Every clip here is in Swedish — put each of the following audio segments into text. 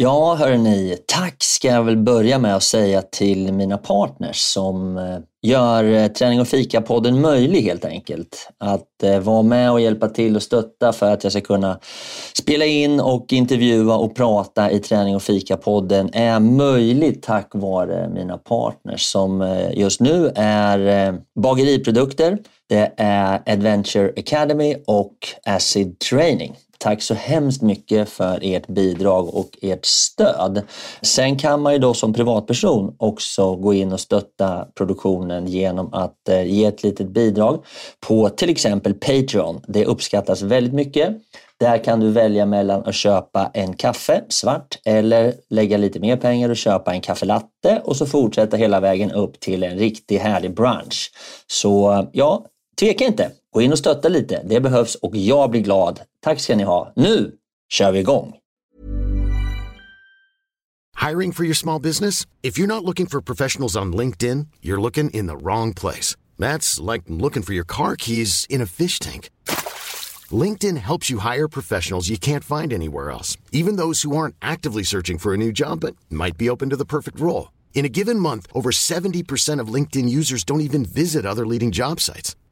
Ja, hörni, tack ska jag väl börja med att säga till mina partners som eh, gör eh, Träning och fika-podden möjlig helt enkelt. Att eh, vara med och hjälpa till och stötta för att jag ska kunna spela in och intervjua och prata i Träning och fika-podden är möjligt tack vare mina partners som just nu är Bageriprodukter, det är Adventure Academy och Acid Training. Tack så hemskt mycket för ert bidrag och ert stöd. Sen kan man ju då som privatperson också gå in och stötta produktionen genom att eh, ge ett litet bidrag på till exempel Patreon. Det uppskattas väldigt mycket. Där kan du välja mellan att köpa en kaffe svart eller lägga lite mer pengar och köpa en kaffelatte och så fortsätta hela vägen upp till en riktigt härlig brunch. Så ja, tveka inte. Gå in och stötta lite. Det behövs och jag blir glad. Tack ska ni ha. Nu kör vi igång! Hiring for your small business? If you're not looking for professionals on LinkedIn, you're looking in the wrong place. That's like looking for your car keys in a fish tank. LinkedIn helps you hire professionals you can't find anywhere else, even those who aren't actively searching for a new job but might be open to the perfect role. In a given month, over 70% of LinkedIn users don't even visit other leading job sites.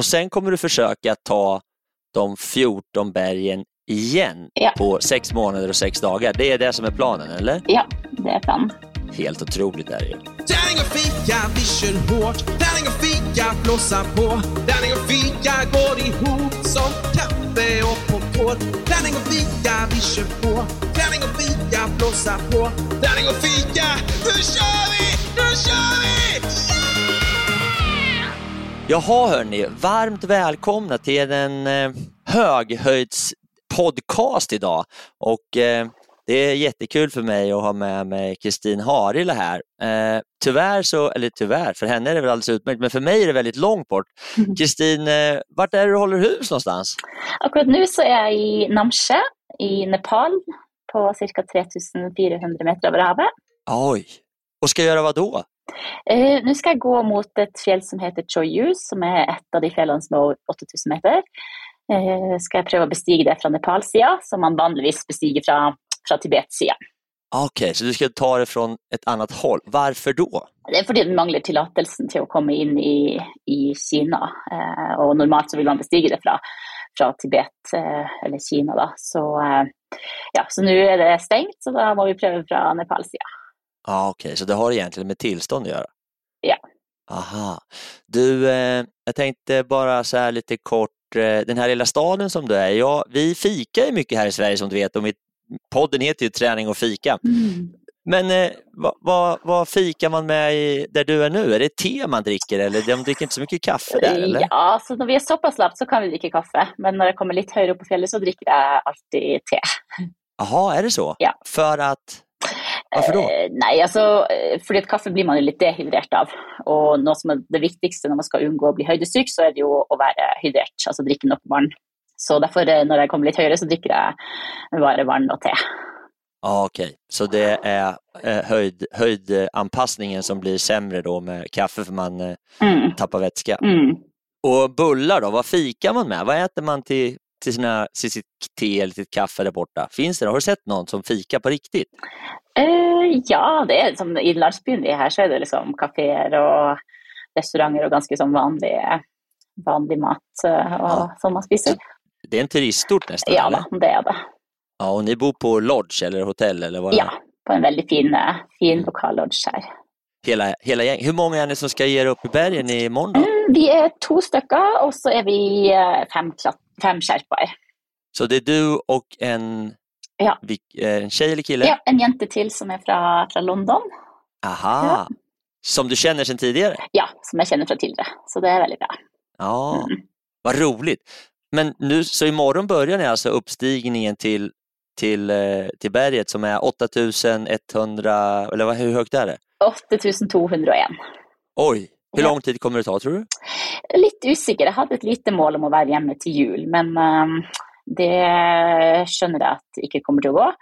och sen kommer du försöka ta de 14 bergen igen Ja. på sex månader och sex dagar. Det är det som är planen, eller? Ja, det är planen. Helt otroligt är det ju. Tärning och fika, vi kör hårt. Tärning och fika, blåsa på. Tärning och fika går ihop som kaffe och popcorn. Tärning och fika, vi kör på. Tärning och fika, blåsa på. Tärning och fika, nu kör vi! Nu kör vi! Jaha hörni, varmt välkomna till en eh, höghöjdspodcast idag och eh, det är jättekul för mig att ha med mig Kristin Harila här. Eh, tyvärr så, eller tyvärr, för henne är det väl alldeles utmärkt, men för mig är det väldigt långt bort. Kristin, eh, vart är du håller hus någonstans? Akkurat nu så är jag i Namche i Nepal på cirka 3400 meter över havet. Oj, och ska göra vad då? Eh, nu ska jag gå mot ett fjäll som heter Choyu som är ett av de fjällen som är over 8000 meter. Eh, ska jag pröva bestiga det från Nepals sida som man vanligtvis bestiger från, från Tibets sida. Okej, så du ska ta det från ett annat håll. Varför då? Det är för att man manglar tillåtelsen till att komma in i, i Kina. Eh, och normalt så vill man bestiga det från, från Tibet eh, eller Kina. Då. Så, eh, ja, så nu är det stängt så då måste vi pröva från Nepals sida. Ja, Okej, så det har egentligen med tillstånd att göra? Ja. Aha. Du, eh, jag tänkte bara så här lite kort, eh, den här lilla staden som du är, ja, vi fikar ju mycket här i Sverige som du vet och mitt, podden heter ju Träning och fika. Men eh, vad, vad, vad fikar man med i, där du är nu? Är det te man dricker eller de dricker inte så mycket kaffe där eller? Ja, så när vi är så pass lavt så kan vi dricka kaffe. Men när jag kommer lite högre upp på fjället så dricker jag alltid te. Jaha, är det så? Ja. För att, varför då? Eh, nej, alltså, eh, fordi at kaffe blir man ju lite dehydrert av. Och något som är det viktigaste när man ska undgå att bli höjdsyk så är det ju att vara hydrert, alltså dricka nog vann. Så därför eh, när jag kommer lite högre så dricker jag bara vann och te. Ja, Okej, så det är höjd, höjdanpassningen som blir sämre då med kaffe för man Mm. tappar vätska. Mm. Och bullar då, vad fikar man med? Vad äter man till, till, sina, till sitt te eller sitt kaffe där borta? Finns det? Har du sett någon som fikar på riktigt? Eh, ja, det är som i landsbyn här så är det liksom kaféer och restauranger och ganska som vanlig, vanlig mat eh, och, Ja. som man spiser. Det är en turistort nästan? Ja, eller? det är det. ja, och ni bor på lodge eller hotell eller vad? Ja, på en väldigt fin, eh, fin lokal lodge här. Hela, hela gäng. Hur många är ni som ska ge er upp i bergen imorgon då? Mm, Vi är två stycken och så är vi eh, fem, klat- fem skärpar. Så det är du och en, Ja. eh, en tjej eller kille? Ja, en jente till som är från, från London. Aha! Som du känner sedan tidigare? Ja, som jag känner från tidigare. Så det är väldigt bra. Ja, Mm. vad roligt. Men nu, så imorgon börjar ni alltså uppstigningen till, till, eh, till berget som är 8100, eller hur högt är det? 8201. Oj, hur lång tid kommer det ta tror du? Lite osäker. Jag hade ett litet mål om att vara hemma till jul, men ehm, det skönner jag att det inte kommer att gå.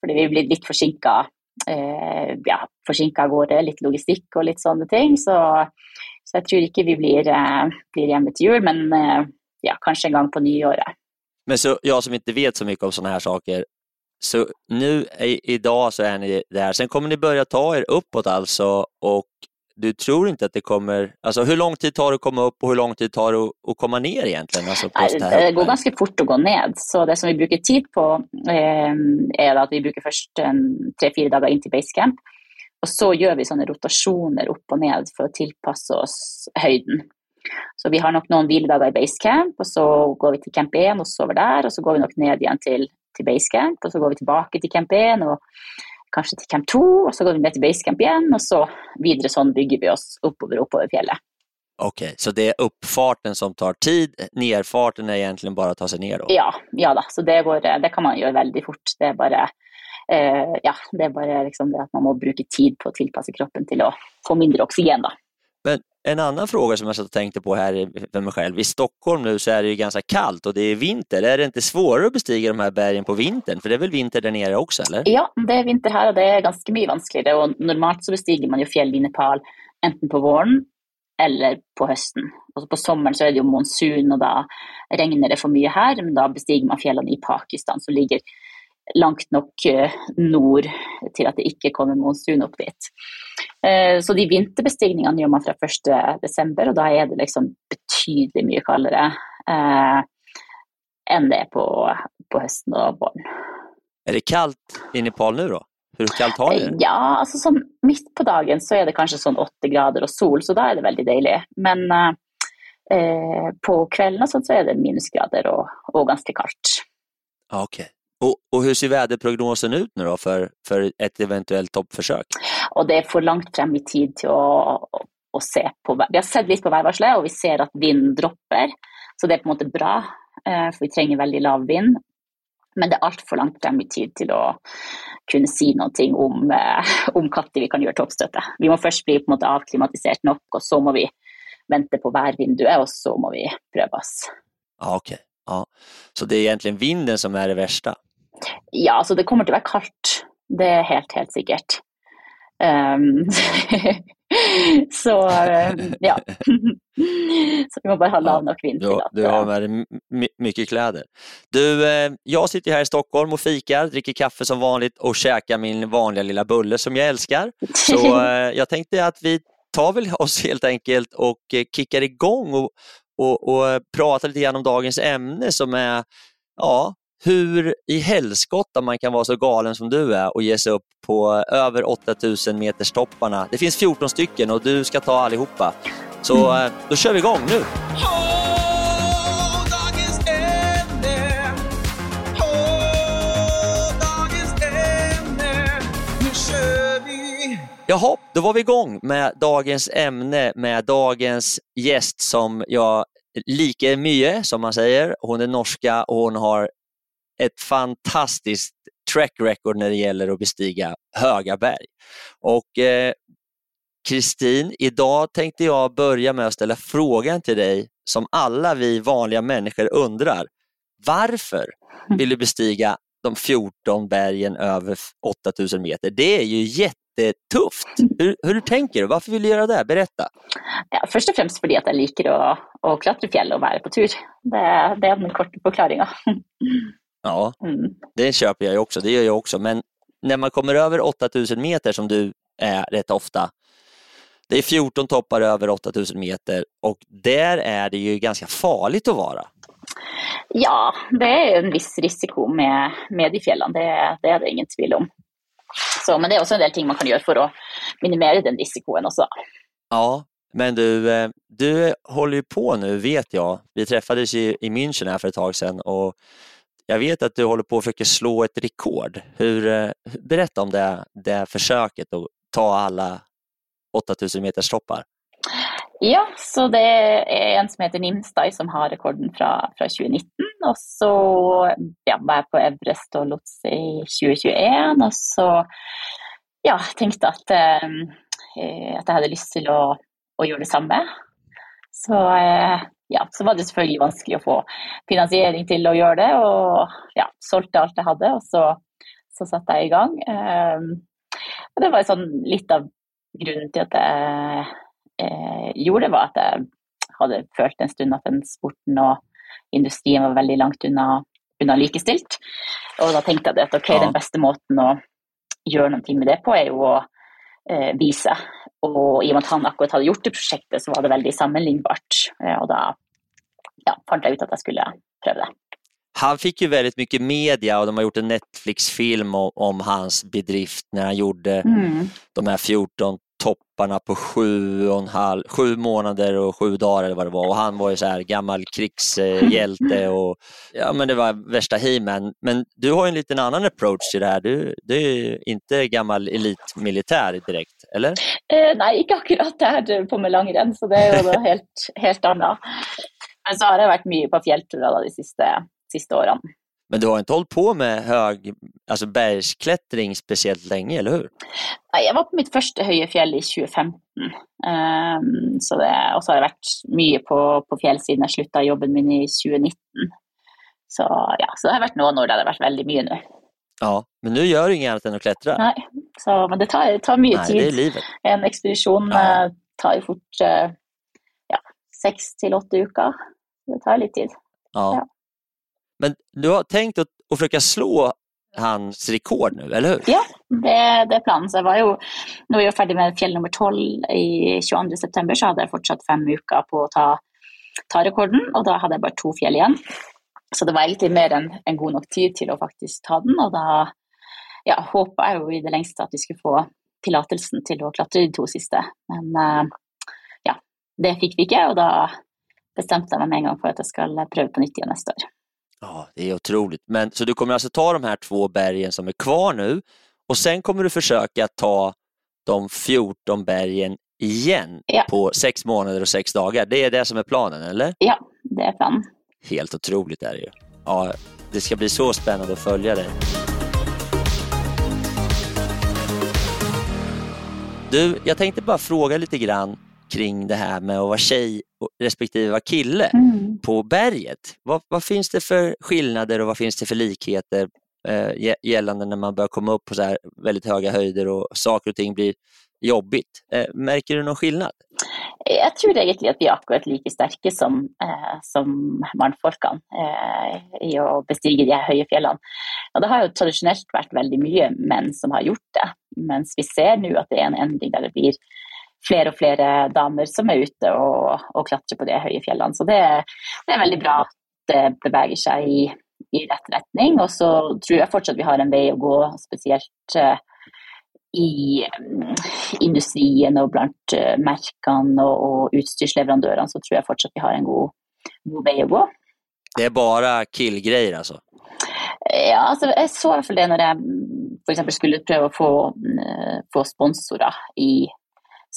För vi blir lite försinka, eh, ja, försinka går det, lite logistik och lite sådana ting. Så, så jag tror inte vi blir, eh, blir hemma till jul, men eh, ja, kanske en gång på nyåret. Men så jag som inte vet så mycket om sådana här saker, så nu idag så är ni där, sen kommer ni börja ta er uppåt alltså och du tror inte att det kommer, alltså hur lång tid tar det att komma upp och hur lång tid tar det att, komma ner egentligen? Alltså här Det går ganska fort att gå ned. Så det som vi brukar tid på eh, är att vi brukar först tre, fyra dagar in till basecamp. Och så gör vi sådana rotationer upp och ned för att tillpassa oss höjden. Så vi har nog någon vilodagar i basecamp och så går vi till camp 1 och sover där och så går vi nog ned igen till, till basecamp och så går vi tillbaka till camp 1 och kanske till camp 2 och så går vi ner till basecamp igen och så vidare sån bygger vi oss uppöver uppöver fjället. Okej, så det är uppfarten som tar tid, nerfarten är egentligen bara att ta sig ner då? Ja, ja da. Så det, går, det kan man göra väldigt fort. Det är bara, eh, ja, det är bara liksom det att man måste bruka tid på att tillpassa kroppen till att få mindre oxygen. Då. En annan fråga som jag satt och tänkte på här för mig själv, i Stockholm nu så är det ju ganska kallt och det är vinter, är det inte svårare att bestiga de här bergen på vintern? För det är väl vinter där nere också eller? Ja, det är vinter här och det är ganska mycket vanskligare. Och normalt så bestiger man ju fjäll i Nepal enten på våren eller på hösten. Och på sommaren så är det ju monsun och då regnar det för mycket här, men då bestiger man fjällen i Pakistan som ligger långt nog eh, nord till att det inte kommer monsun upp dit. Eh, Så de vinterbestigningarna gör man från 1 december och då är det liksom betydligt mycket kallare eh, än det är på, på hösten och våren. Är det kallt i Nepal nu då? Hur kallt har det? Ja, alltså som mitt på dagen så är det kanske sån 80 grader och sol, så då är det väldigt dejligt. Men eh, på sånt så är det minusgrader och, och ganska kallt. Ja, Okej. Och, och hur ser väderprognosen ut nu då för, för ett eventuellt toppförsök? Och det är för långt fram i tid till att, att se på. Vi har sett lite på vädervarslet och vi ser att vind droppar. Så det är på en måte bra, eh, för vi tränger väldigt lav vind. Men det är allt för långt fram i tid till att kunna säga någonting om, eh, om när vi kan göra toppstöte. Vi måste först bli på avklimatiserat nog och så måste vi vänta på värvinduet och så måste vi pröva oss. Ja, Okej. Ja. Så det är egentligen vinden som är det värsta? Ja, alltså det kommer att vara kallt. Det är helt, helt säkert. Ehm, så ehm, ja. så vi måste bara ha lav nog vind Du, du har eh, med dig mycket kläder. Du, eh, jag sitter här i Stockholm och fikar, dricker kaffe som vanligt och käkar min vanliga lilla bulle som jag älskar. Så eh, jag tänkte att vi tar väl oss helt enkelt och eh, kickar igång och, och, och eh, pratar lite grann om dagens ämne som är ja, hur i helskotta man kan vara så galen som du är och ge sig upp på över 8000 meters topparna. Det finns 14 stycken och du ska ta allihopa. Så eh, då kör vi igång nu. Jaha, då var vi igång med dagens ämne med dagens gäst som jag lika mycket som man säger. Hon är norska och hon har ett fantastiskt track record när det gäller att bestiga höga berg. Och eh, Kristin, idag tänkte jag börja med att ställa frågan till dig som alla vi vanliga människor undrar. Varför vill du bestiga de 14 bergen över 8000 meter? Det är ju jättetufft. Hur, hur tänker du? Varför vill du göra det? Berätta. Ja, först och främst för att jag liker att, att klättra fjäll och vara på tur. Det, det är den korta förklaringen. Ja, Mm. det köper jag ju också. Det gör jag också. Men när man kommer över 8000 meter som du är rätt ofta, det är 14 toppar över 8000 meter och där är det ju ganska farligt att vara. Ja, det är en viss risiko med, med de fjällene, det, det är det ingen tvil om. Så, men det är också en del ting man kan göra för att minimera den risken också. Ja, men du, eh, du håller ju på nu vet jag. Vi träffades i, i München här för ett tag sedan och jag vet att du håller på att försöka slå ett rekord. Hur, eh, berätta om det, det försöket att ta alla 8000 meters toppar. Ja, så det är en som heter Nimstai som har rekorden från, från 2019. Och så ja, var jag på Everest och Lutz i 2021 och så ja, tänkte att, eh, eh att jag hade lust till att, att göra detsamma. Så, eh, ja, så var det selvfølgelig vanskelig å få finansiering till att göra det, och ja, sålde allt jag hade och så, så satte jeg i gang. Um, og det var sånn litt av grunnen til at jeg eh, gjorde det, var att jag hade følt en stund at den sporten och industrin var väldigt långt unna, unna likestilt. Og da tenkte jeg at ok, den bästa måten å gjøre noe med det på, är ju att eh, vise. Och i och med att han akkurat hade gjort det projektet så var det väldigt sammenlignbart. Eh, och då ja, fant jag ut att jag skulle pröva det. Han fick ju väldigt mycket media och de har gjort en Netflix-film om, om hans bedrift när han gjorde mm. de här 14 topparna på sju, och en halv, sju månader och sju dagar eller vad det var. Och han var ju så här gammal krigshjälte och ja men det var värsta he Men du har ju en liten annan approach till det här. Du, du är ju inte gammal elitmilitär direkt, eller? Eh, nej, inte akkurat det här på med långrenn, så det är ju helt, helt annat. Men så har jag varit mycket på fjällturer de sista, sista åren. Men du har inte hållit på med hög, alltså bergsklättring speciellt länge, eller hur? Nej, jag var på mitt första höga fjäll i 2015. Um, ehm, så det, och så har jag varit mycket på, på fjällsidan. Jag slutade jobben min i 2019. Så, ja, så det har varit några år där det har varit väldigt mycket nu. Ja, men nu gör du inget annat än att klättra. Nej, så, men det tar, det tar mycket Nej, tid. Det är livet. En expedition ja. Eh, tar ju fort eh, ja, sex till åtta veckor. Det tar lite tid. Ja. ja. Men du har tänkt att, att försöka slå hans rekord nu, eller hur? Ja, det, det är planen. Så jag var ju, nu är jag färdig med fjäll nummer 12 i 22 september så hade jag fortsatt fem veckor på att ta, ta rekorden och då hade jag bara två fjäll igen. Så det var egentligen mer än en god nog tid till att faktiskt ta den och då ja, hoppade jag ju i det längsta att vi skulle få tillåtelsen till att klättra de två sista. Men eh, ja, det fick vi inte och då bestämde jag mig med en gång för att jag ska pröva på nytt igen nästa år. Ja, det är otroligt. Men, så du kommer alltså ta de här två bergen som är kvar nu och sen kommer du försöka ta de 14 bergen igen ja. på sex månader och sex dagar. Det är det som är planen, eller? Ja, det är planen. Helt otroligt är det ju. Ja, det ska bli så spännande att följa dig. Du, jag tänkte bara fråga lite grann kring det här med att vara tjej respektive vara kille mm. på berget. Vad, vad, finns det för skillnader och vad finns det för likheter eh, gällande när man börjar komma upp på så här väldigt höga höjder och saker och ting blir jobbigt? Eh, märker du någon skillnad? Jag tror egentligen att vi är akkurat lika starka som, eh, som mannfolkene eh, i att bestiga de här höga fjällen. Och det har ju traditionellt varit väldigt mycket män som har gjort det, men vi ser nu att det är en ändring där det blir fler och fler damer som är ute och, och klättrar på de höga fjällen. Så det, det är väldigt bra att det beväger sig i, i rätt riktning. Och så tror jag fortsatt vi har en väg att gå, speciellt uh, i um, industrin och bland uh, märken och, och utstyrsleverantörerna så tror jag fortsatt vi har en god, god väg att gå. Det är bara killgrejer alltså? Ja, alltså jag såg i alla fall det när jag för exempel skulle pröva få, få sponsorer i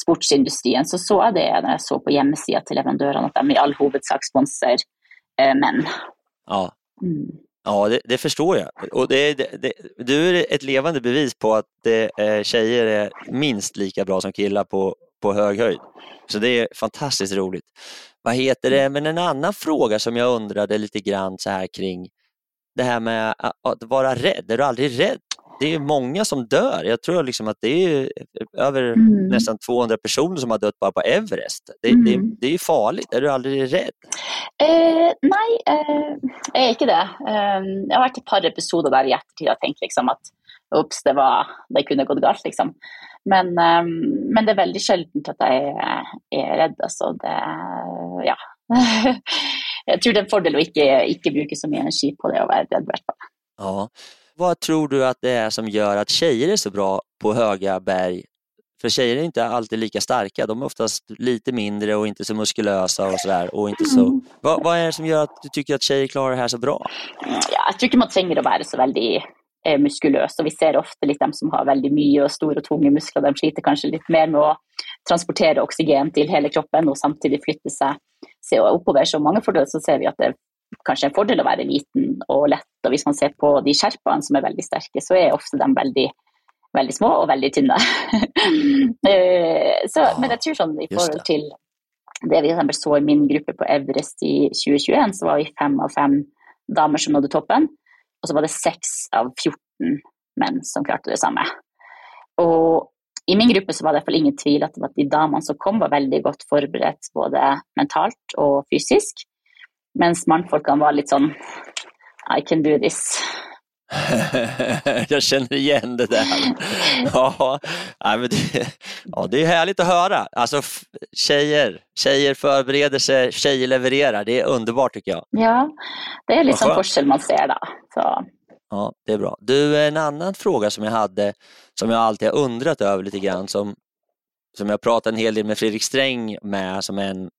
sportsindustrien så så jag det när jag såg på hemsidan till leverantörerna att de i all huvudsak sponsrar eh, män. Ja, mm. ja det, det, förstår jag. Och det, det, du är ett levande bevis på att eh, tjejer är minst lika bra som killar på, på hög höjd. Så det är fantastiskt roligt. Vad heter det, men en annan fråga som jag undrade lite grann så här kring det här med att vara rädd. Är du aldrig rädd det är många som dör. Jag tror liksom att det är över mm. nästan 200 personer som har dött bara på Everest. Det, mm. det, det är farligt. Är du aldrig rädd? Eh, nej, eh, jag är inte det. Eh, jag har varit ett par episoder där i eftertid och tänkt liksom att Ups, det, var, det kunne gått galt, liksom. Men, um, men, det er veldig sjeldent at jeg er, er redd. Altså det Ja. jeg tror det er en fordel å ikke, ikke bruke så mye energi på det å være redd, i hvert fall. Ja. Vad tror du att det är som gör att tjejer är så bra på höga berg? För tjejer är inte alltid lika starka. De är oftast lite mindre och inte så muskulösa och sådär. Och inte så... Mm. Vad, vad, är det som gör att du tycker att tjejer klarar det här så bra? Ja, jag inte man trenger att vara så väldigt eh, muskulös. Och vi ser ofta lite de som har väldigt mycket och stora och tunga muskler, de sliter kanske lite mer med att transportera oxygen till hela kroppen och samtidigt flytta sig, sig oppover. Så många fördelar så ser vi att det kanske en fördel att vara liten och lätt. Och om man ser på de skärparna som är väldigt starka så är ofta de väldigt väldigt små och väldigt tunna. Eh, så, men jag tror sånn i förhållande till det vi exempel så i min grupp på Everest i 2021, så var vi fem av fem damer som nådde toppen. Och så var det sex av 14 män som klarade detsamma. Och i min grupp så var det i alla fall ingen tvivel att, de damerna som kom var väldigt gott förberett både mentalt och fysiskt. Medan mannfolkene var lite sån I can do this. jag känner igen det där. Ja, men det, ja, det är härligt att höra. Alltså tjejer, tjejer förbereder sig, tjejer levererar. Det är underbart tycker jag. Ja, det är liksom forskel man ser då. Så. Ja, det är bra. Du, en annan fråga som jag hade, som jag alltid har undrat över lite grann, som, som jag pratat en hel del med Fredrik Sträng med, som är en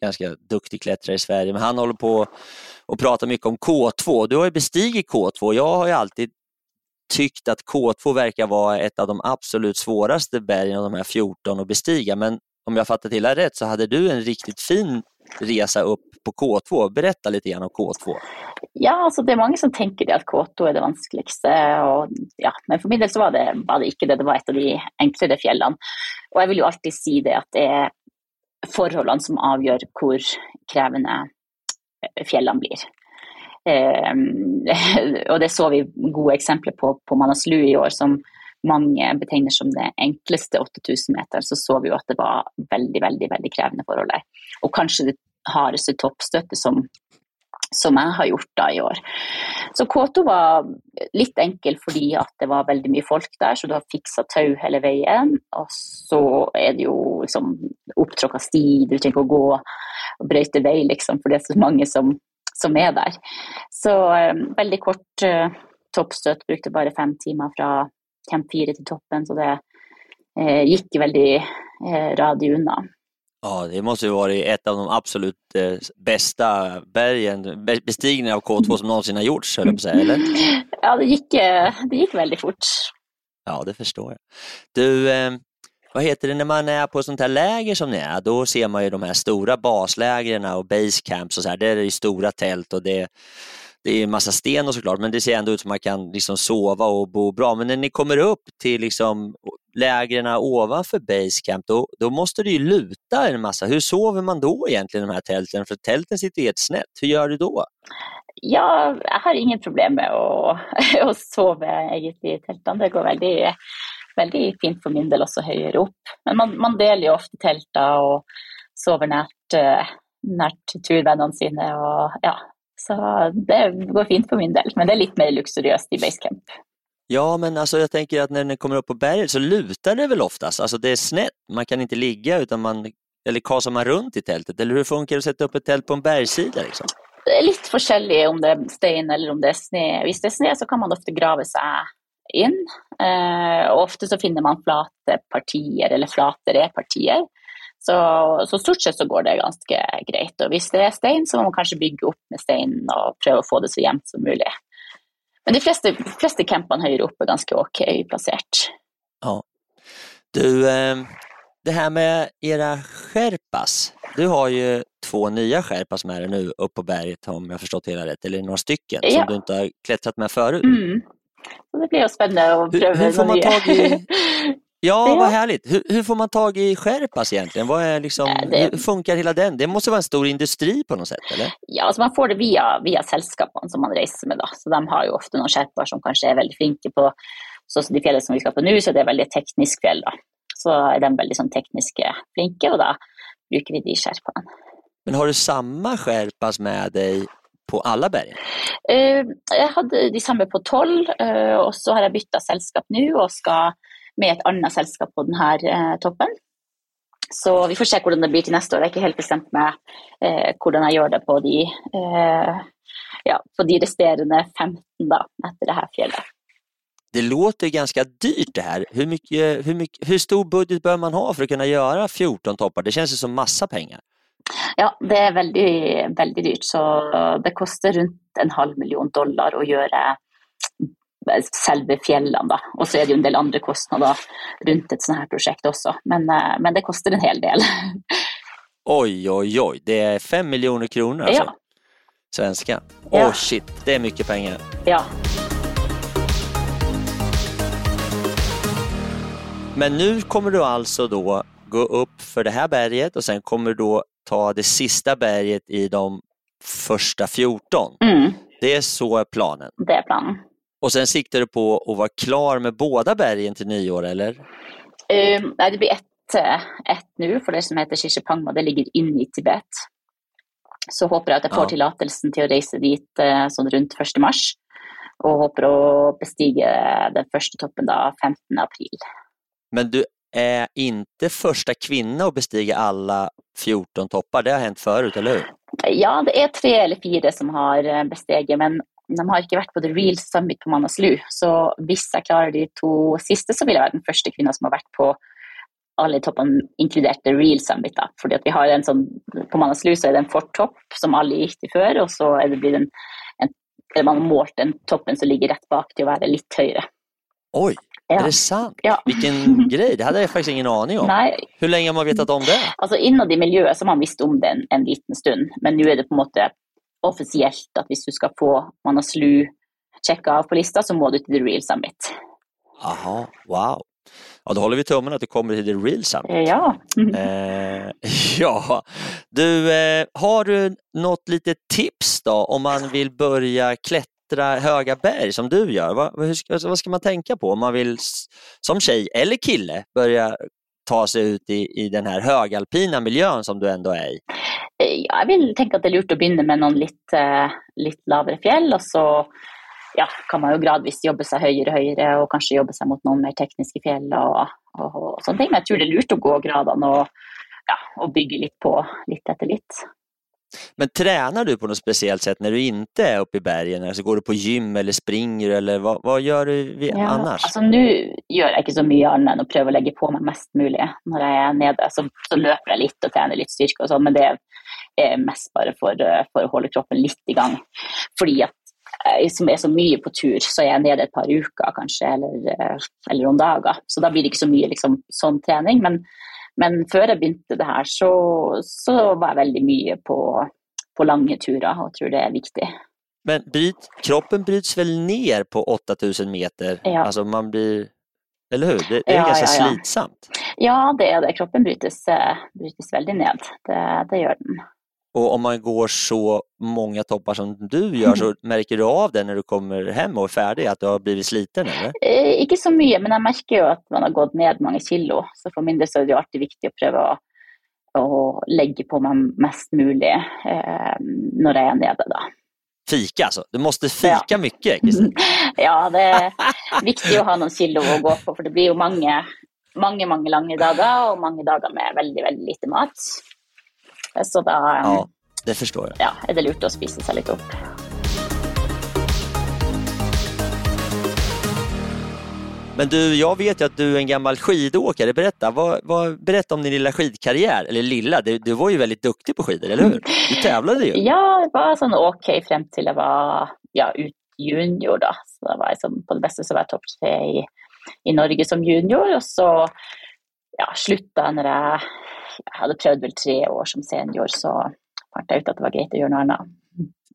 ganska duktig klättrare i Sverige, men han håller på och pratar mycket om K2. Du har ju bestigit K2. Jag har ju alltid tyckt att K2 verkar vara ett av de absolut svåraste bergen av de här 14 att bestiga, men om jag fattat till rätt så hade du en riktigt fin resa upp på K2. Berätta lite grann om K2. Ja, alltså det är många som tänker att K2 är det vanskligaste. Och, ja, men för min del så var det, var det inte det. Det var ett av de enklare fjällen. Och jag vill ju alltid säga det att det är förhållanden som avgör hur krävande fjellene blir. Eh, og det så vi gode eksempler på på Manaslu i år, som mange betegner som det enkleste 8000 meter. Så så vi jo at det var veldig, veldig, veldig krevende forhold der. Og kanskje det hardeste toppstøtet som, som jeg har gjort da i år. Så K2 var litt enkel fordi at det var veldig mye folk der, så du har fiksa tau hele veien. Og så er det jo liksom opptråkka sti, du trenger ikke å gå og brøyte vei, liksom, for det er så mange som, som er der. Så um, veldig kort uh, toppstøt, brukte bare fem timer fra camp 4 till toppen, så det eh, uh, gick väldigt uh, radig unna. Ja, det måste ju varit ett av de absolut eh, bästa bergen, bestigningar av K2 som någonsin har gjorts, höll jag på att säga, eller? Ja, det gick, det gick väldigt fort. Ja, det förstår jag. Du, eh, vad heter det, när man är på sånt här läger som ni är, då ser man ju de här stora baslägren och basecamps och så här, där är det stora tält och det, det är massa sten och såklart, men det ser ändå ut som man kan liksom sova och bo bra. Men när ni kommer upp till liksom lägren ovanför basecamp, då, då måste det ju luta en massa. Hur sover man då egentligen i de här tälten? För tälten sitter helt snett. Hur gör du då? Jag har inget problem med att, att sova i tälten. Det går väldigt väldigt fint för min del också høyere upp. Men man, man delar ju ofta telter och sover närt, eh, närt nært sina. Och, ja. Så det går fint för min del, men det är lite mer luxuriöst i basecamp. Ja, men alltså jag tänker att när den kommer upp på berget så lutar det väl oftast? Alltså det är snett, man kan inte ligga utan man, eller kasar man runt i tältet? Eller hur funkar det att sätta upp ett tält på en bergssida? Liksom? Det är lite olika om det är sten eller om det är snö. Om det är snö så kan man ofta grava sig in. Eh, och ofta så finner man flate partier eller flatare partier. Så, så, stort sett så går det ganska grejt. Och om det är sten så får man kanske bygga upp med sten och försöka få det så jämnt som möjligt. Men de fleste, fleste campene høyere oppe er ganske ok plassert. Ja. Du, eh, det här med era sherpas. Du har ju två nya sherpas med dig nu upp på berget om jag förstått hela rätt, eller några stycken ja. som du inte har klättrat med förut. Mm. Så det blir spännande att pröva hur, hur får man tag i... Ja, ja, vad härligt. Hur, hur, får man tag i Sherpas egentligen? Vad är liksom, det... Hur funkar hela den? Det måste vara en stor industri på något sätt, eller? Ja, alltså man får det via, via sällskapen som man reser med. Då. Så de har ju ofta några sherpar som kanske är väldigt flinka på, så det fjället som vi ska på nu, så det är väldigt tekniskt fjäll. Då. Så är de väldigt som tekniska flinka och då brukar vi de sherparna. Men har du samma sherpas med dig på alla bergen? Eh, jeg hadde de samme på tolv, eh, og så har jeg bytta selskap nå og skal med et annet selskap på denne eh, toppen. Så vi får se hvordan det blir til neste år. Jeg er ikke helt bestemt med eh, hvordan jeg gjør det på de, eh, ja, på de resterende 15 da, etter det her fjellet. Det låter ganska dyrt det här. Hur, mycket, hur, mycket, hur stor budget bör man ha för att kunna göra 14 toppar? Det känns ju som massa pengar. Ja, det er veldig, veldig dyrt. Så det koster rundt en halv million dollar å gjøre selve fjellene. Da. Og så er det jo en del andre kostnader rundt et sånt her prosjekt også. Men, eh, men det koster en hel del. Oj, oj, oj. Det är fem miljoner kronor alltså? Ja. Svenska? Åh Ja. shit, det är mycket pengar. Ja. Men nu kommer du alltså då gå upp för det här berget och sen kommer du då ta det sista berget i de första 14. Mm, Det är så planen. det er planen. Och sen siktar du på att vara klar med båda bergen till nyår, eller? Nei, det blir ett, eh, ett nå, for det som heter Shishapangma. Det ligger inne i Tibet. Så håper jeg at jeg får Ja. tillatelsen til å reise dit eh, sånn rundt 1. mars. Og håper å bestige den første toppen da 15. april. Men du är inte första kvinna att bestiga alla 14 toppar. Det har hänt förut, eller hur? Ja, det er tre eller fire som har eh, besteget, men de har ikke vært på The Real Summit på Manaslu. Så hvis jeg klarer de to siste, så vil jeg være den første kvinna som har vært på alle toppene, inkludert The Real Summit. Da. Fordi vi har en sånn, På Manaslu så er det en fortopp som alle gikk til før, og så er det blitt en, en eller man har målt den toppen som ligger rett bak til å være litt høyere. Oj, Ja. är det sant? Ja. Vilken grej, det hade jag faktiskt ingen aning om. Nei, Hur länge har man vetat om det? altså Innad i miljøet så har man visst om det en, en liten stund, men nå er det på en måte offisielt at hvis du skal få Manaslu sjekka av på lista, så må du til The Real Summit. Jaha, wow. Ja, då håller vi tummen att du kommer till The Real Summit. Eh, Ja. Eh, ja, du, eh, har du något litet tips då om man vill börja klättra höga berg som du gör? Vad, hur ska, vad ska man tänka på om man vill som tjej eller kille börja ta sig ut i, i den här högalpina miljön som du ändå är i? Ja, jeg vil tenke at det er lurt å begynne med noen litt, eh, litt lavere fjell, og så ja, kan man jo gradvis jobbe seg høyere og høyere, og kanskje jobbe seg mot noen mer tekniske fjell og, og, og sånne ting. Men jeg tror det er lurt å gå gradene og, ja, og bygge litt på litt etter litt. Men tränar du på något speciellt sätt när du inte är uppe i bergen? Alltså går du på gym eller springer eller vad, vad gör du Ja, annars? altså Nå gjør jeg ikke så annet enn å prøve å legge på meg mest mulig når jeg er nede. Så, så løper jeg litt og trener litt styrke og sånn, men det er mest for, eh, for å holde kroppen litt i gang. Fordi at jeg som er så mye på tur, så er jeg nede et par uker kanskje, eller, eh, eller noen dager. Så da blir det ikke så mye liksom, sånn trening. Men, men før jeg begynte det her, så, så var jeg veldig mye på, på lange turer og tror det er viktig. Men bryt, kroppen bryts väl ner på 8000 meter? Ja. Alltså man blir, eller hur? Det, det är Ja, ganska ja, ja. slitsamt. Ja, det er det. Kroppen brytes, eh, brytes veldig ned. Det, det gjør den. Och om man går så många toppar som du gör så märker du av det när du kommer hem och är färdig att du har blivit sliten eller? Eh, ikke så mye, men jeg merker jo at man har gått ned mange kilo. Så for min del så er det alltid viktig å prøve å, å legge på meg mest mulig eh, når jeg er nede, da. Fika alltså, du måste fika mycket Kristin. Ja, det er viktig å ha noen kilo å gå på, for det blir jo mange, mange, mange lange dager, og mange dager med veldig, veldig lite mat. Så da Ja, det förstår jag. ja, er det lurt å spise seg litt opp. Men du, jag vet ju att du är en gammal skidåkare. Berätta, vad, vad, berätta om din lilla skidkarriär. Eller lilla, du, du var ju väldigt duktig på skidor, eller hur? Du tävlade ju. Ja, det var sånn ok frem til jeg var ja, ut junior, da. Så da var sånn, på det beste så var jeg topp tre i, i Norge som junior, og så ja, slutta jeg når jeg hadde prøvd vel tre år som senior, så fant jeg ut at det var greit å gjøre noe annet.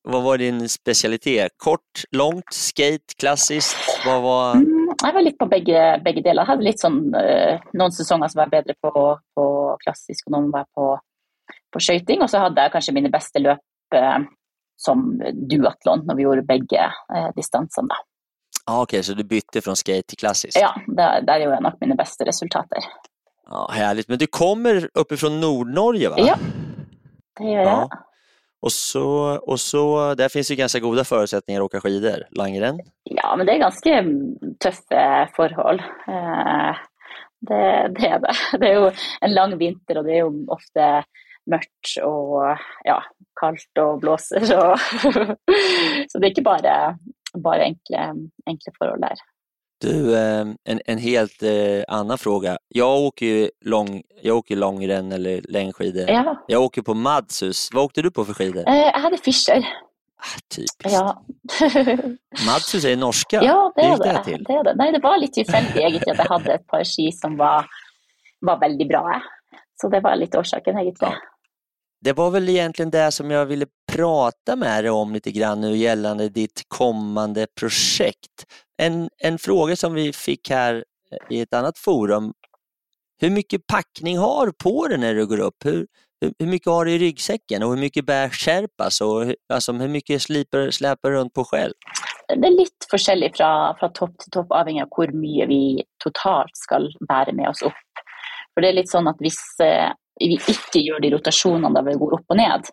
Vad var din specialitet? Kort, långt, skate, klassiskt? Vad var... Mm, Jeg var litt på begge, begge deler. Jeg hadde litt sånn, eh, noen sesonger som var bedre på, på klassisk, og noen var på, på skøyting. Og så hadde jeg kanskje mine beste løp eh, som duatlon, når vi gjorde begge eh, distansene. da. Ah, Okej, så du bytte från skate till klassiskt? Ja, der, der gjorde jeg nok mine beste resultater. Ja, härligt. Men du kommer uppifrån Nordnorge va? Ja, det gjør jeg. Ja. Och så, och så, där finns ju ganska goda förutsättningar att åka skidor. Langrenn? Ja, men det är ganska tuffa förhåll. Eh, det, det, är det. Det är ju en lång vinter och det är ju ofta mörkt och ja, kallt och blåser. Så, så det är inte bara, bara enkla, enkla förhåll där. Du, eh, en, en helt eh, annan fråga. Jag åker ju lång, jag åker långrenn eller längdskidor. Ja. Jag åker på Madshus. Vad åkte du på för skidor? Eh, jag hade Fischer. Ah, typiskt. Ja. Madshus är norska. ja, det är det. till? det, är det. Nej, det var lite tillfälligt egentligen att jag hade ett par ski som var, var väldigt bra. Så det var lite orsaken egentligen. Ja. Det var väl egentligen det som jag ville prata med dig om lite grann nu gällande ditt kommande projekt. En, en fråga som vi fick här eh, i ett annat forum. Hur mycket packning har du på dig när du går upp? Hur, hur, hur mycket har du i ryggsäcken och hur mycket bär Sherpas och hur, alltså, hur mycket slipar, släpar du runt på själv? Det är lite forskjellig från fra topp till topp, avhengig av hur mycket vi totalt ska bära med oss upp. For det är lite sånn att hvis eh, vi ikke gjør de rotasjonene der vi går opp og ned,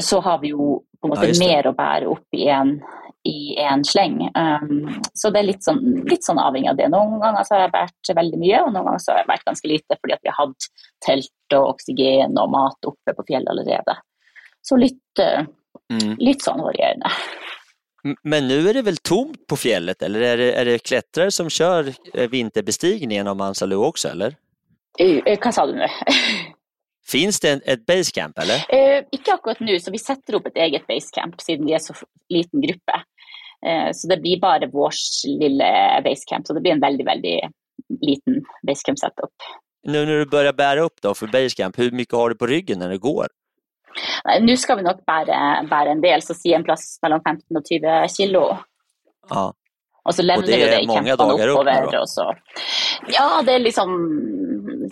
så har vi jo på en Ja, måte det. mer å bære opp i en, i en sleng. Um, så det er litt sånn, litt sånn avhengig av det. Noen ganger så har jeg båret veldig mye, og noen ganger så har jeg båret ganske lite fordi at vi har hatt telt og oksygen og mat oppe på fjellet allerede. Så litt, eh, Mm. litt sånn varierende. Men nu är det väl tomt på fjället eller är det, är det klättrare som kör eh, vinterbestigningen av Mansalu också eller? Eh, eh, Hva sa du nå? Finns det ett basecamp eller? Eh, ikke akkurat nå, så vi setter opp et eget basecamp siden vi er så liten gruppe. Eh, så det blir bare vår lille basecamp, så det blir en veldig, veldig liten basecamp-setup. Nu när du börjar bära upp då för basecamp, hur mycket har du på ryggen när det går? Nei, Nå skal vi nok bære, bære en del, så si en plass mellom 15 og 20 kilo. Ja. Og så levner det vi det i mange campene dager opp nå, oppover. da. Og så. Ja, det er liksom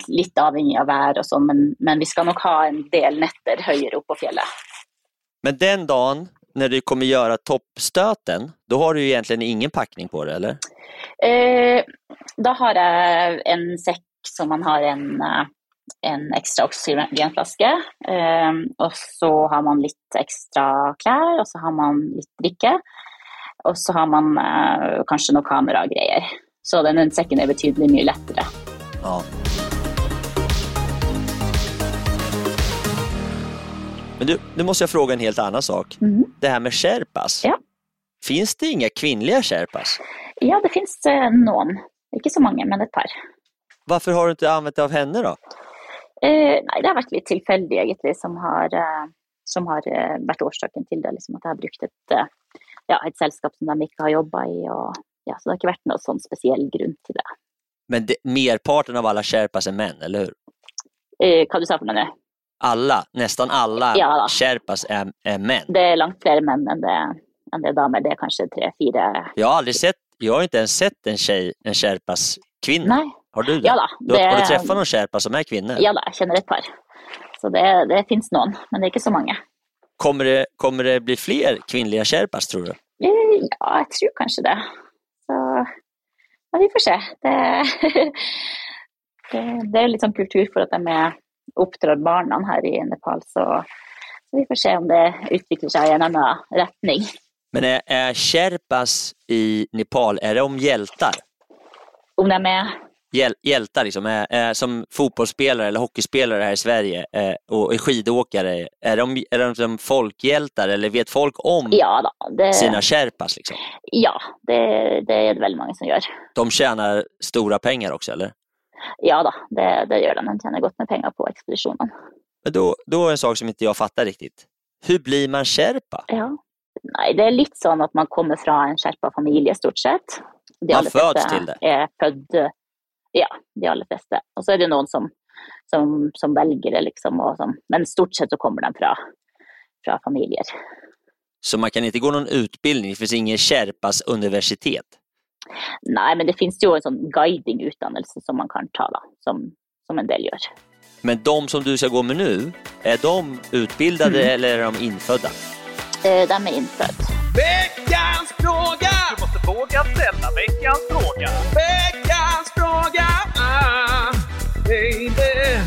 litt avhengig av vær og sånn, men, men vi skal nok ha en del netter høyere opp på fjellet. Men den dagen när du kommer göra toppstöten, då har du egentligen ingen packning på det eller? Eh, da har jeg en sekk som man har en, eh, en ekstra oksygenflaske. Eh, og så har man litt ekstra klær, og så har man litt drikke. Og så har man eh, kanskje noe kamera og greier. Så den, sekken er betydelig mye lettere. Ja. Men du, nu måste jag fråga en helt annan sak. Det här med sherpas. Ja. Finns det inga kvinnliga sherpas? Ja, det finnes eh, noen. Ikke så mange, men et par. Varför har du inte använt dig av henne då? Eh, nei, det har vært litt tilfeldig, egentlig, som har, eh, som har eh, vært årsaken til det. Liksom, at jeg har brukt et, eh, ja, et selskap som de ikke har jobba i. Og, ja, så det har ikke vært noen sånn spesiell grunn til det. Men det, merparten av alla sherpas är män, eller hur? Eh, hva du for noe nå? Alla, nästan alla Ja då. sherpas är, är män. Det er langt flere menn enn det, enn det er damer. Det er kanskje tre-fire Jag har aldrig sett, jag har inte ens sett en tjej, en sherpas kvinna. Nei. Har du det? Ja da. Du, har, du det- träffat någon sherpa som är kvinna? Ja da, jeg kjenner et par. Så det, det fins noen, men det er ikke så mange. Kommer, det, kommer det bli fler kvinnliga sherpas tror du? Eh, Ja, jeg tror kanskje det. Så ja, vi får se. Det, det, det litt sånn kultur for at de er- oppdrar barna her i Nepal, så, så vi får se om det utvikler seg i en annen retning. Men är, är sherpas i Nepal, är de hjältar? Om de er Hjäl, hjältar liksom, är, är som fotbollsspelare eller hockeyspelare här i Sverige eh, och är skidåkare, är de, är de som folkhjältar eller vet folk om Ja da. Det, sina sherpas? Liksom? ja, det, det er det veldig mange som gjør. De tjänar stora pengar också eller? Ja da, det, det gjør de. De tjener godt med penger på ekspedisjonene. Men då, då är en sak som inte jag fattar riktigt. Hur blir man sherpa? Ja. Nei, det er litt sånn at man kommer fra en skjerpa familie, stort sett. De Man föds fleste til det. Er født, ja, de aller fleste. Og så er det noen som, som, som velger det, liksom. Og som, men stort sett så kommer de fra, fra familier. Så man kan inte gå någon utbildning, det finns ingen sherpas universitet. Nei, men det finnes jo en sånn guidingutdannelse som man kan ta, da. Som, som en del gjør. Men de som du ska gå med nu, är de utbildade Mm. eller är de infödda? Eh, De er innfødt. Veckans fråga! Du måste våga ställa veckans fråga. Veckans fråga! Ah, baby.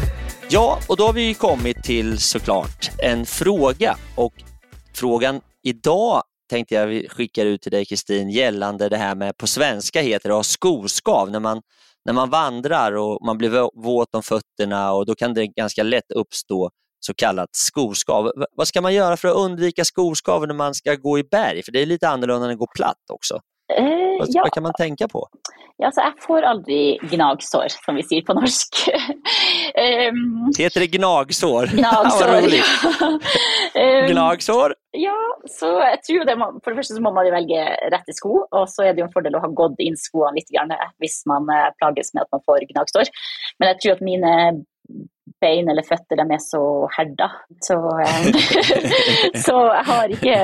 Ja, och då har vi ju kommit till såklart en fråga och frågan idag tänkte jag vi skickar ut till dig Kristin gällande det här med, på svenska heter det att ha skoskav när man, när man vandrar och man blir våt om fötterna och då kan det ganska lätt uppstå så kallat skoskav. Vad ska man göra för att undvika skoskav när man ska gå i berg? För det är lite annorlunda än att gå platt också. Eh, Vad, ja, vad kan man tänka på? Ja, altså, jeg får aldri gnagsår, som vi sier på norsk. um, Heter det gnagsår? gnagsår. Vad roligt. um, Gnagsår? Ja, så jeg tror det må, For det første så må man velge rette sko, og så er det jo en fordel å ha gått inn skoene litt grann, eh, hvis man eh, plages med at man får gnagsår. Men jeg tror at mine bein eller føtter de er så herda, så, eh, så jeg har ikke,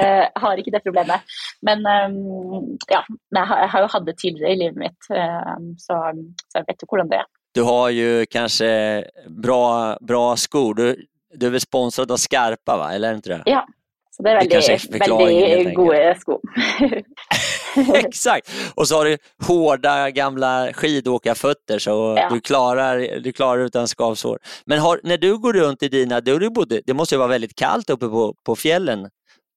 har ikke det problemet. Men eh, ja, jeg har, jo hatt det tidligere i livet mitt, eh, så, så jeg vet jo hvordan det er. Du har ju kanske bra, bra skor. Du, du är väl sponsrad av Scarpa, va? eller är det inte det? Ja, så det Det är veldig, förklaringen, helt veldig gode sko. Exakt! Och så har du hårda gamla skidåkarfötter så Ja. du, klarar, du klarar utan skavsår. Men har, när du går runt i dina, då du bodde, det måste ju vara väldigt kallt uppe på, på fjällen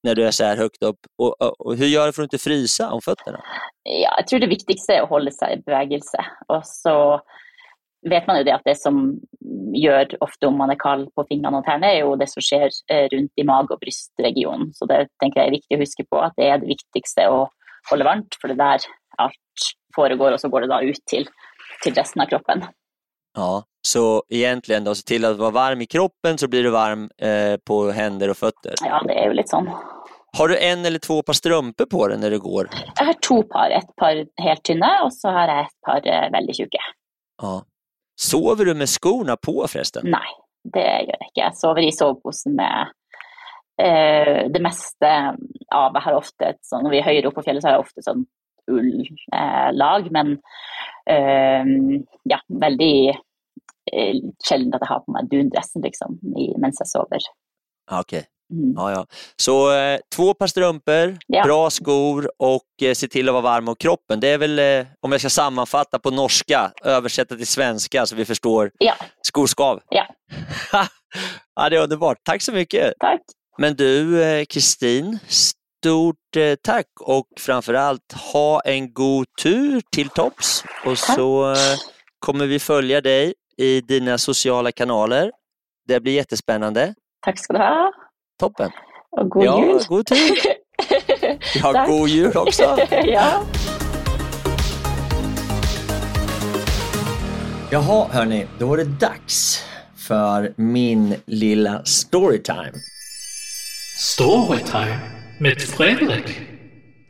när du är så här högt upp. Och, och, och hur gör du för att inte frysa om fötterna? Ja, jeg tror det viktigste er å holde seg i bevegelse. Og så vet man jo det at det som gjør ofte om man er kald på fingrene og tærne, er jo det som skjer eh, rundt i mage- og brystregionen. Så det tenker jeg er viktig å huske på, at det er det viktigste å holde varmt, for det er der alt foregår, og så går det da ut til, til resten av kroppen. Ja, så egentligen då, se till att vara varm i kroppen så blir du varm eh, på händer och fötter. Ja, det er jo litt sånn. Har du en eller två par strumpor på dig när du går? Jeg har to par. Et par helt tynne, og så har jeg et par eh, veldig tjukke. Ja. Sover du med skorna på förresten? Nei, det gjør jeg ikke. Jeg sover i soveposen med eh, det meste av Jeg har ofte et sånn, Når vi er høyere oppe på fjellet, så har jeg ofte sånn ullag, eh, men eh, ja, veldig eh, sjelden at jeg har på meg dundressen liksom, mens jeg sover. Ja, Okej. Mm. Ja, ja. Så eh, två par strumpor, Ja. bra skor och eh, se till att vara varm om kroppen. Det är väl, eh, om jag ska sammanfatta på norska, översätta till svenska så vi förstår Ja, skoskav. Ja. ja, det är underbart. Tack så mycket. takk. Men du, eh, Kristin, stort eh, tack och framförallt ha en god tur till tops. Och så eh, kommer vi följa dig i dina sociala kanaler. Det blir jättespännande. Takk skal du ha, Toppen. og god ja, jul. god tur. Ja, Tack. god jul också. ja. Jaha, hörni, då var det dags för min lilla storytime. Storytime med Fredrik.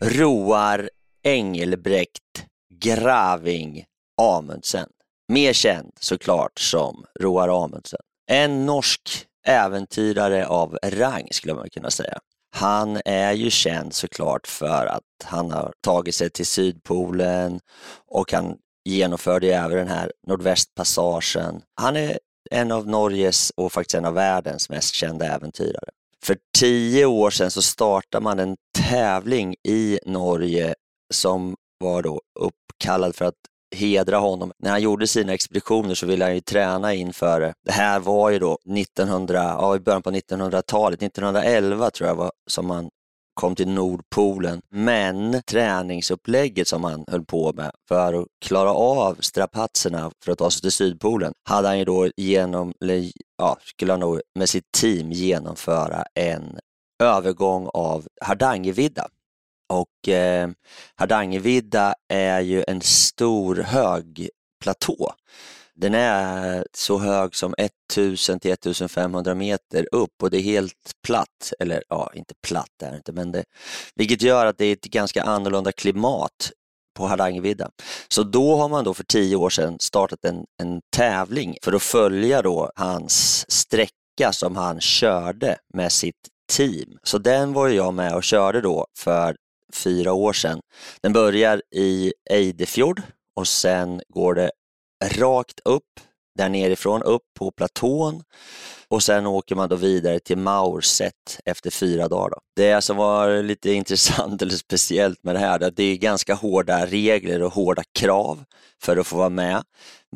Roar Engelbrekt Graving Amundsen. Mer känd såklart som Roar Amundsen. En norsk äventyrare av rang skulle man kunna säga. Han är ju känd såklart för att han har tagit sig till Sydpolen och han genomförde ju även den här Nordvästpassagen. Han är en av Norges och faktiskt en av världens mest kända äventyrare. För tio år sedan så startade man en tävling i Norge som var då uppkallad för att hedra honom. När han gjorde sina expeditioner så ville han ju träna inför det. Det här var ju då 1900, ja, i början på 1900-talet, 1911 tror jag var som han kom till Nordpolen. Men träningsupplägget som han höll på med för att klara av strapatserna för att ta sig till Sydpolen hade han ju då genom, eller, ja, skulle han nog med sitt team genomföra en övergång av Hardangervidda. Och eh, Hardangervidda är ju en stor hög platå. Den är så hög som 1000 till 1500 meter upp och det är helt platt, eller ja, inte platt är det inte, men det, vilket gör att det är ett ganska annorlunda klimat på Hardangervidda. Så då har man då för tio år sedan startat en, en tävling för att följa då hans sträcka som han körde med sitt team. Så den var jag med och körde då för fyra år sedan. Den börjar i Eidefjord och sen går det rakt upp där nerifrån upp på platån och sen åker man då vidare till Maurset efter fyra dagar. Då. Det som alltså var lite intressant eller speciellt med det här, det är ganska hårda regler och hårda krav för att få vara med.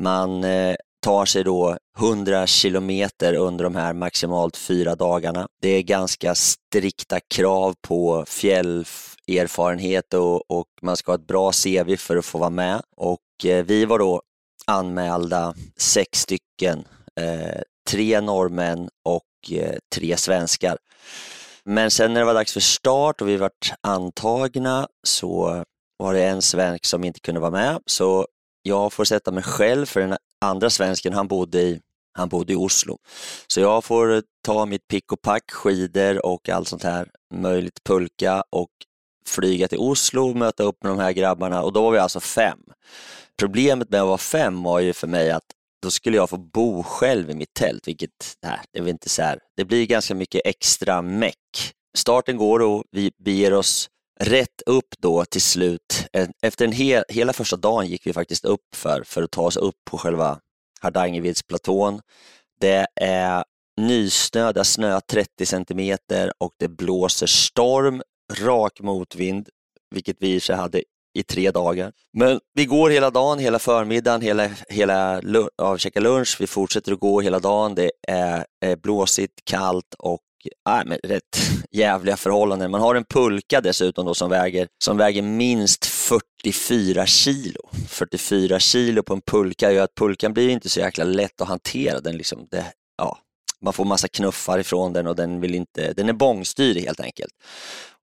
Man eh, tar sig då 100 kilometer under de här maximalt fyra dagarna. Det är ganska strikta krav på fjäll erfarenhet och, och man ska ha ett bra CV för att få vara med. Och eh, vi var då anmälda sex stycken, eh, tre norrmän och eh, tre svenskar. Men sen när det var dags för start och vi vart antagna så var det en svensk som inte kunde vara med. Så jag får sätta mig själv för den andra svensken, han bodde i, han bodde i Oslo. Så jag får ta mitt pick och pack, skidor och allt sånt här, möjligt pulka och flyga till Oslo och möta upp med de här grabbarna och då var vi alltså fem. Problemet med att vara fem var ju för mig att då skulle jag få bo själv i mitt tält, vilket nej, det, var inte så här. det blir ganska mycket extra meck. Starten går och vi beger oss rätt upp då till slut. Efter en hel, hela första dagen gick vi faktiskt upp för, för att ta oss upp på själva Hardangervidsplatån. Det är nysnö, det snöat 30 centimeter och det blåser storm, rak motvind, vilket vi i hade i tre dagar. Men vi går hela dagen, hela förmiddagen, hela, hela ja, käkar lunch, vi fortsätter att gå hela dagen. Det är, är blåsigt, kallt och äh, men rätt jävliga förhållanden. Man har en pulka dessutom då som väger, som väger minst 44 kilo. 44 kilo på en pulka gör att pulkan blir inte så jäkla lätt att hantera. Den liksom, det, ja, man får massa knuffar ifrån den och den, vill inte, den är bångstyrig helt enkelt.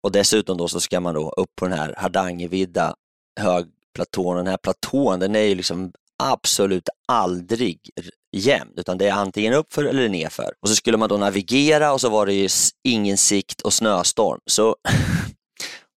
Och dessutom då så ska man då upp på den här Hardangervidda högplatån. Den här platån den är ju liksom absolut aldrig jämn, utan det är antingen uppför eller nerför. Och så skulle man då navigera och så var det ju ingen sikt och snöstorm. Så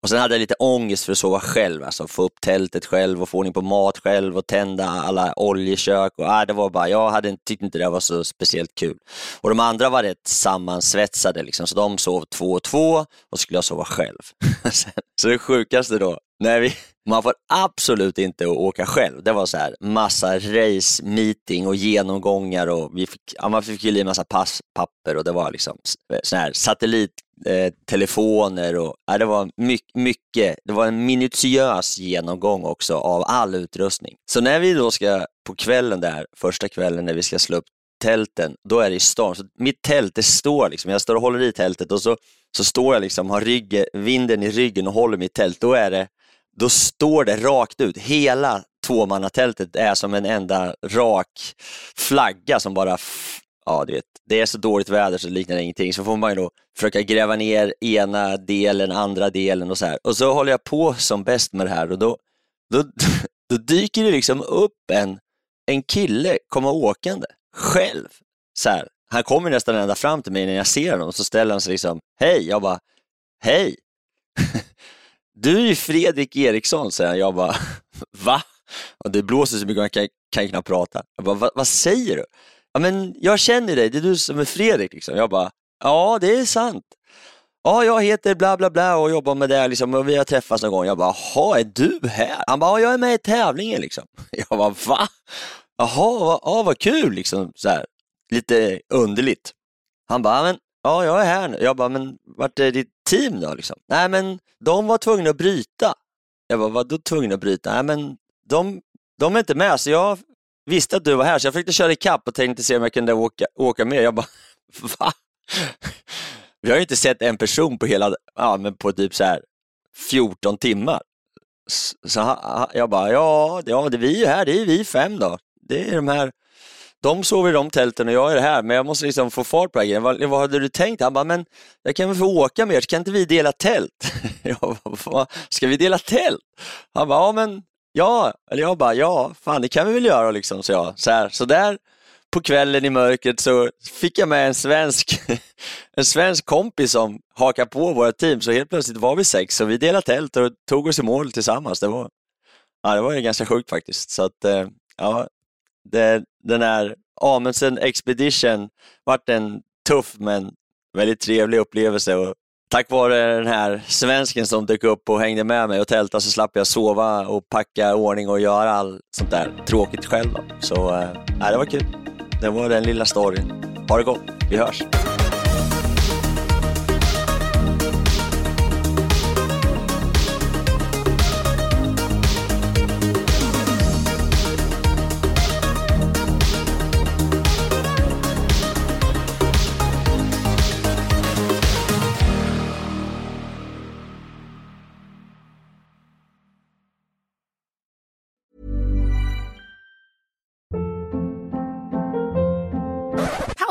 och sen hade jag lite ångest för att sova själv, alltså få upp tältet själv och få ordning på mat själv och tända alla oljekök. Och, äh, det var bara, jag hade, tyckte inte det var så speciellt kul. Och de andra var rätt sammansvetsade, liksom, så de sov två och två och så skulle jag sova själv. så det sjukaste då, när vi, man får absolut inte åka själv. Det var så här massa race meeting och genomgångar och vi fick, ja, man fick ju i massa passpapper och det var liksom eh, sån här satellittelefoner eh, och ja, det var mycket, mycket, det var en minutiös genomgång också av all utrustning. Så när vi då ska på kvällen där, första kvällen när vi ska slå upp tälten, då är det storm. Så mitt tält, det står liksom, jag står och håller i tältet och så, så står jag liksom, har ryggen, vinden i ryggen och håller mitt tält. Då är det då står det rakt ut. Hela tvåmannatältet är som en enda rak flagga som bara, ja du vet, det är så dåligt väder så det liknar ingenting. Så får man ju då försöka gräva ner ena delen, andra delen och så här. Och så håller jag på som bäst med det här och då, då, då dyker det liksom upp en, en kille komma åkande själv. Så här. Han kommer nästan ända fram till mig när jag ser honom och så ställer han sig liksom, hej, jag bara, hej. Du är ju Fredrik Eriksson, säger han. Jag bara, va? Och det blåser så mycket, jag kan, kan knappt prata. Jag bara, Va, vad säger du? Ja, men jag känner dig, det är du som är Fredrik. Liksom. Jag bara, ja det är sant. Ja, jag heter bla bla bla och jobbar med det liksom, och vi har träffats någon gång. Jag bara, jaha, är du här? Han bara, ja, jag är med i tävlingen liksom. Jag bara, va? Jaha, va, ja, vad kul liksom. Så här. Lite underligt. Han bara, men ja, jag är här nu. Jag bara, men vart är ditt team då? Liksom? Nej, men de var tvungna att bryta. Jag bara, vadå tvungna att bryta? Nej, men de, de är inte med, så jag visste att du var här, så jag försökte köra ikapp och tänkte se om jag kunde åka, åka med. Jag bara, va? Vi har ju inte sett en person på hela, ja, men på typ så här 14 timmar. Så jag bara, ja, ja det är vi här, det är vi fem då. Det är de här de sover i de tälten och jag är här, men jag måste liksom få fart på grejen. Vad, vad hade du tänkt? Han bara, men jag kan väl få åka med er, så kan inte vi dela tält? Jag bara, ska vi dela tält? Han bara, ja men ja, eller jag bara, ja, fan det kan vi väl göra liksom, så jag. Så, här, så där på kvällen i mörkret så fick jag med en svensk, en svensk kompis som hakade på våra team, så helt plötsligt var vi sex, så vi delade tält och tog oss i mål tillsammans. Det var, ja, det var ganska sjukt faktiskt. Så att, eh, ja, det, den här Amundsen Expedition vart en tuff men väldigt trevlig upplevelse. Och tack vare den här svensken som dök upp och hängde med mig och tältade så slapp jag sova och packa ordning och göra allt sånt där tråkigt själv. Då. Så äh, det var kul. Det var den lilla storyn. Ha det gott, vi hörs!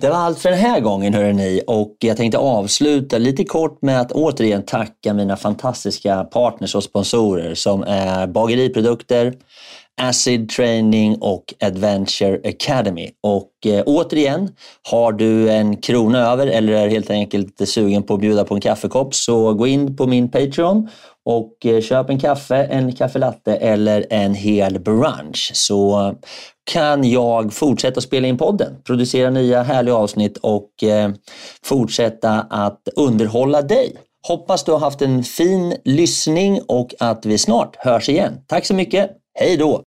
Det var allt för den här gången hörrni och jag tänkte avsluta lite kort med att återigen tacka mina fantastiska partners och sponsorer som är Bageriprodukter, Acid Training och Adventure Academy. Och eh, återigen, har du en krona över eller är helt enkelt sugen på att bjuda på en kaffekopp så gå in på min Patreon och eh, köp en kaffe, en kaffelatte eller en hel brunch så kan jag fortsätta spela in podden, producera nya härliga avsnitt och eh, fortsätta att underhålla dig. Hoppas du har haft en fin lyssning och att vi snart hörs igen. Tack så mycket. Hej då!